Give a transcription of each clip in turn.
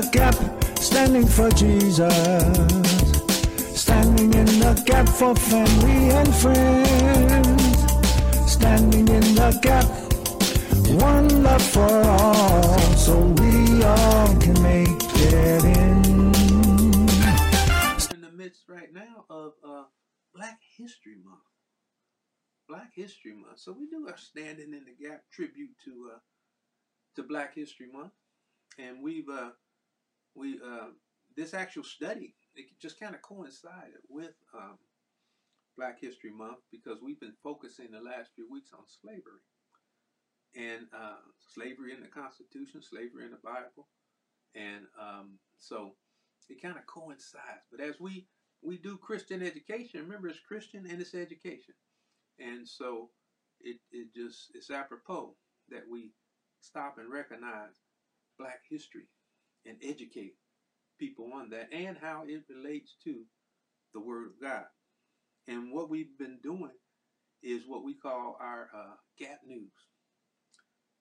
the gap, standing for Jesus. Standing in the gap for family and friends. Standing in the gap, one love for all, so we all can make it in. in the midst right now of uh, Black History Month. Black History Month. So we do our standing in the gap tribute to uh, to Black History Month, and we've uh, we uh, this actual study it just kind of coincided with um, Black History Month because we've been focusing the last few weeks on slavery and uh, slavery in the Constitution, slavery in the Bible, and um, so it kind of coincides. But as we we do Christian education, remember it's Christian and it's education, and so it it just it's apropos that we stop and recognize Black history and educate people on that and how it relates to the Word of God. And what we've been doing is what we call our uh, Gap News.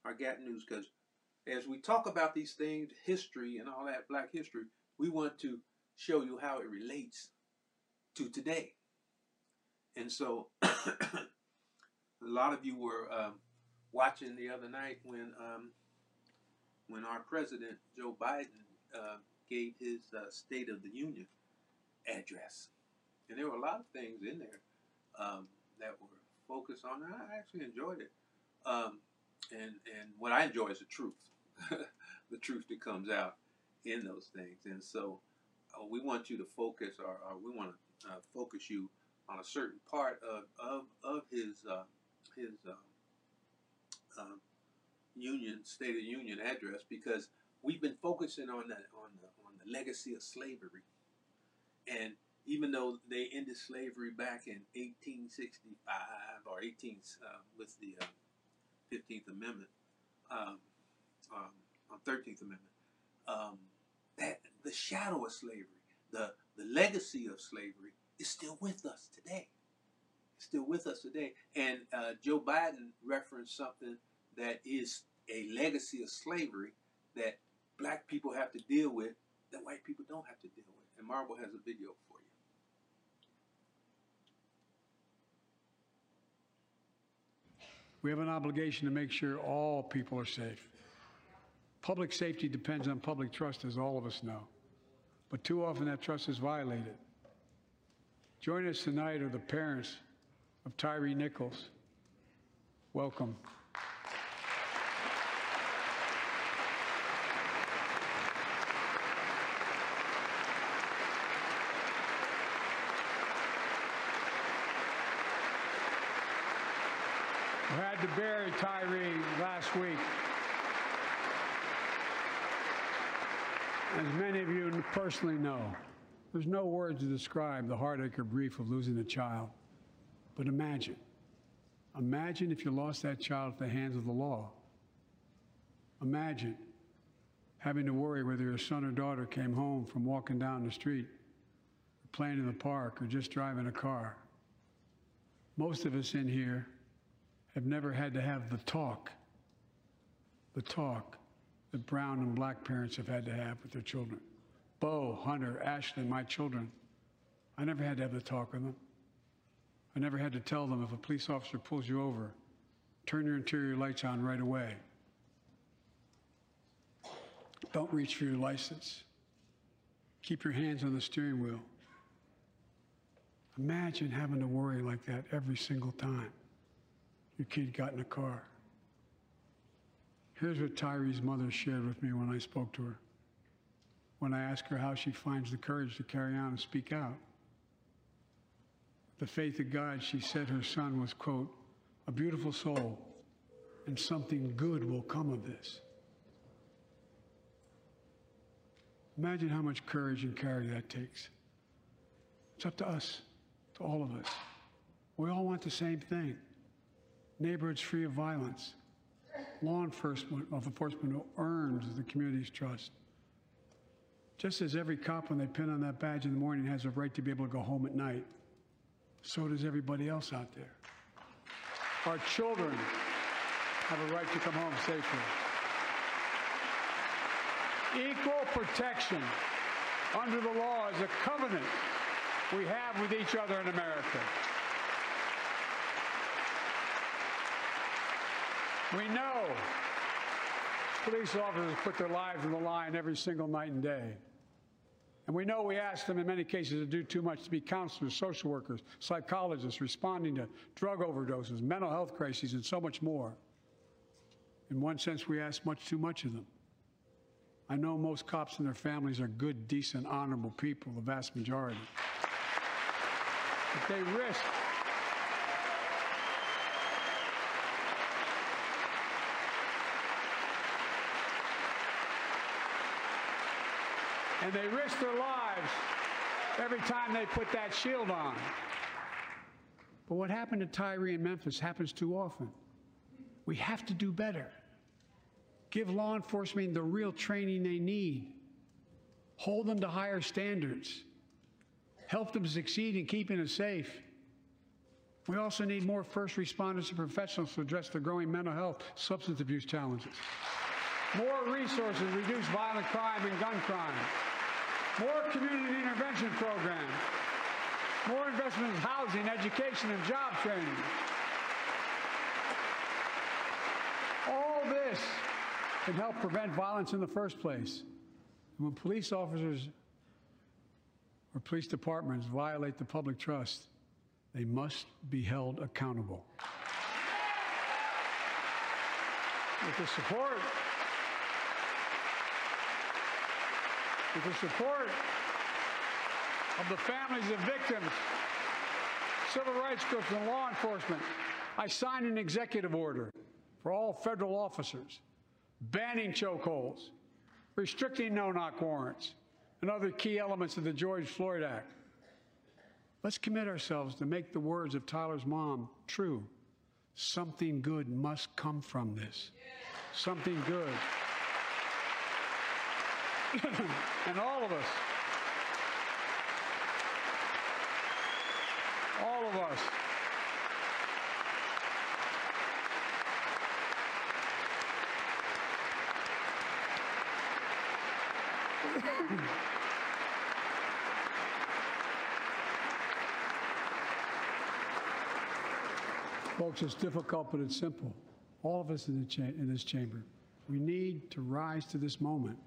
Our Gap News, because as we talk about these things, history and all that, Black history, we want to show you how it relates to today. And so, a lot of you were um, watching the other night when um, when our president Joe Biden uh, gave his uh, State of the Union address, and there were a lot of things in there um, that were focused on. And I actually enjoyed it, um, and and what I enjoy is the truth, the truth that comes out in those things, and so uh, we want you to focus, or, or we want to uh, focus you on a certain part of of, of his uh, his um, um, Union State of the Union address because we've been focusing on the on the on the legacy of slavery, and even though they ended slavery back in 1865 or 18 uh, with the uh, 15th Amendment, um, um, on 13th Amendment, um, that the shadow of slavery, the the legacy of slavery, is still with us today. Still with us today, and uh, Joe Biden referenced something that is a legacy of slavery that black people have to deal with that white people don't have to deal with. And Marvel has a video for you. We have an obligation to make sure all people are safe. Public safety depends on public trust, as all of us know. But too often that trust is violated. Join us tonight are the parents of Tyre Nichols. Welcome. Had to bury Tyre last week. As many of you personally know, there's no words to describe the heartache or grief of losing a child. But imagine, imagine if you lost that child at the hands of the law. Imagine having to worry whether your son or daughter came home from walking down the street, playing in the park, or just driving a car. Most of us in here have never had to have the talk, the talk that brown and black parents have had to have with their children. Beau, Hunter, Ashley, my children. I never had to have the talk with them. I never had to tell them if a police officer pulls you over, turn your interior lights on right away. Don't reach for your license. Keep your hands on the steering wheel. Imagine having to worry like that every single time your kid got in a car. Here's what Tyre's mother shared with me when I spoke to her. When I asked her how she finds the courage to carry on and speak out. The faith of God, she said her son was, quote, a beautiful soul, and something good will come of this. Imagine how much courage and character that takes. It's up to us, to all of us. We all want the same thing neighborhoods free of violence, law enforcement of enforcement who earns the community's trust. Just as every cop, when they pin on that badge in the morning, has a right to be able to go home at night, so does everybody else out there. Our children have a right to come home safely. Equal protection under the law is a covenant we have with each other in America. We know police officers put their lives on the line every single night and day. And we know we ask them in many cases to do too much to be counselors, social workers, psychologists, responding to drug overdoses, mental health crises, and so much more. In one sense, we ask much too much of them. I know most cops and their families are good, decent, honorable people, the vast majority. But they risk and they risk their lives every time they put that shield on. But what happened to Tyre in Memphis happens too often. We have to do better. Give law enforcement the real training they need. Hold them to higher standards. Help them succeed in keeping us safe. We also need more first responders and professionals to address the growing mental health, substance abuse challenges. More resources to reduce violent crime and gun crime. More community intervention programs. More investment in housing, education, and job training. All this can help prevent violence in the first place. When police officers or police departments violate the public trust, they must be held accountable. With the support with the support of the families of victims, civil rights groups, and law enforcement, I signed an executive order for all federal officers banning chokeholds, restricting no-knock warrants, and other key elements of the George Floyd Act. Let's commit ourselves to make the words of Tyre's mom true. Something good must come from this. Something good. and all of us, all of us, Folks, it's difficult, but it's simple. All of us in, cha- in this chamber, we need to rise to this moment.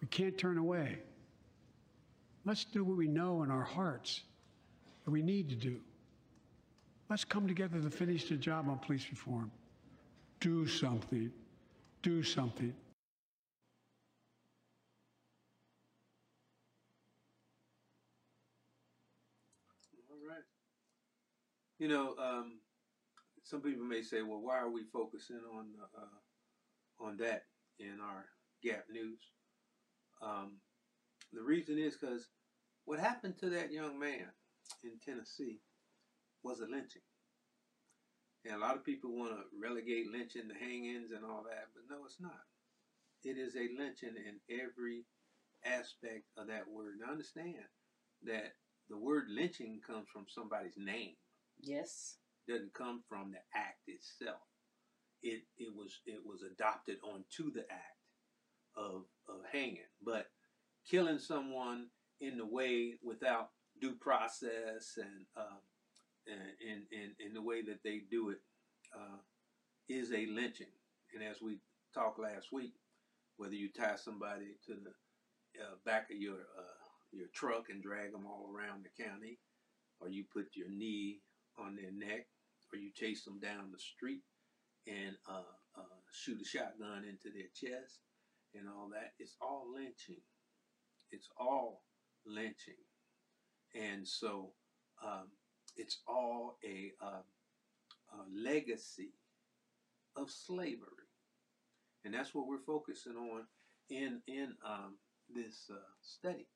We can't turn away. Let's do what we know in our hearts that we need to do. Let's come together to finish the job on police reform. Do something. Do something. All right. You know, um, some people may say, "Well, why are we focusing on uh, on that in our Gap News?" Um, the reason is because what happened to that young man in Tennessee was a lynching. And a lot of people want to relegate lynching to hang-ins and all that, but no, it's not. It is a lynching in every aspect of that word. Now understand that the word lynching comes from somebody's name. Yes. It doesn't come from the act itself. It it was it was adopted onto the act of of hanging, but killing someone in the way without due process and um, and in in the way that they do it uh, is a lynching. And as we talked last week, whether you tie somebody to the uh, back of your uh, your truck and drag them all around the county, or you put your knee on their neck, or you chase them down the street and uh, uh, shoot a shotgun into their chest, and all that. It's all lynching. It's all lynching. And so um, it's all a, uh, a, legacy of slavery. And that's what we're focusing on in, in um, this uh, study.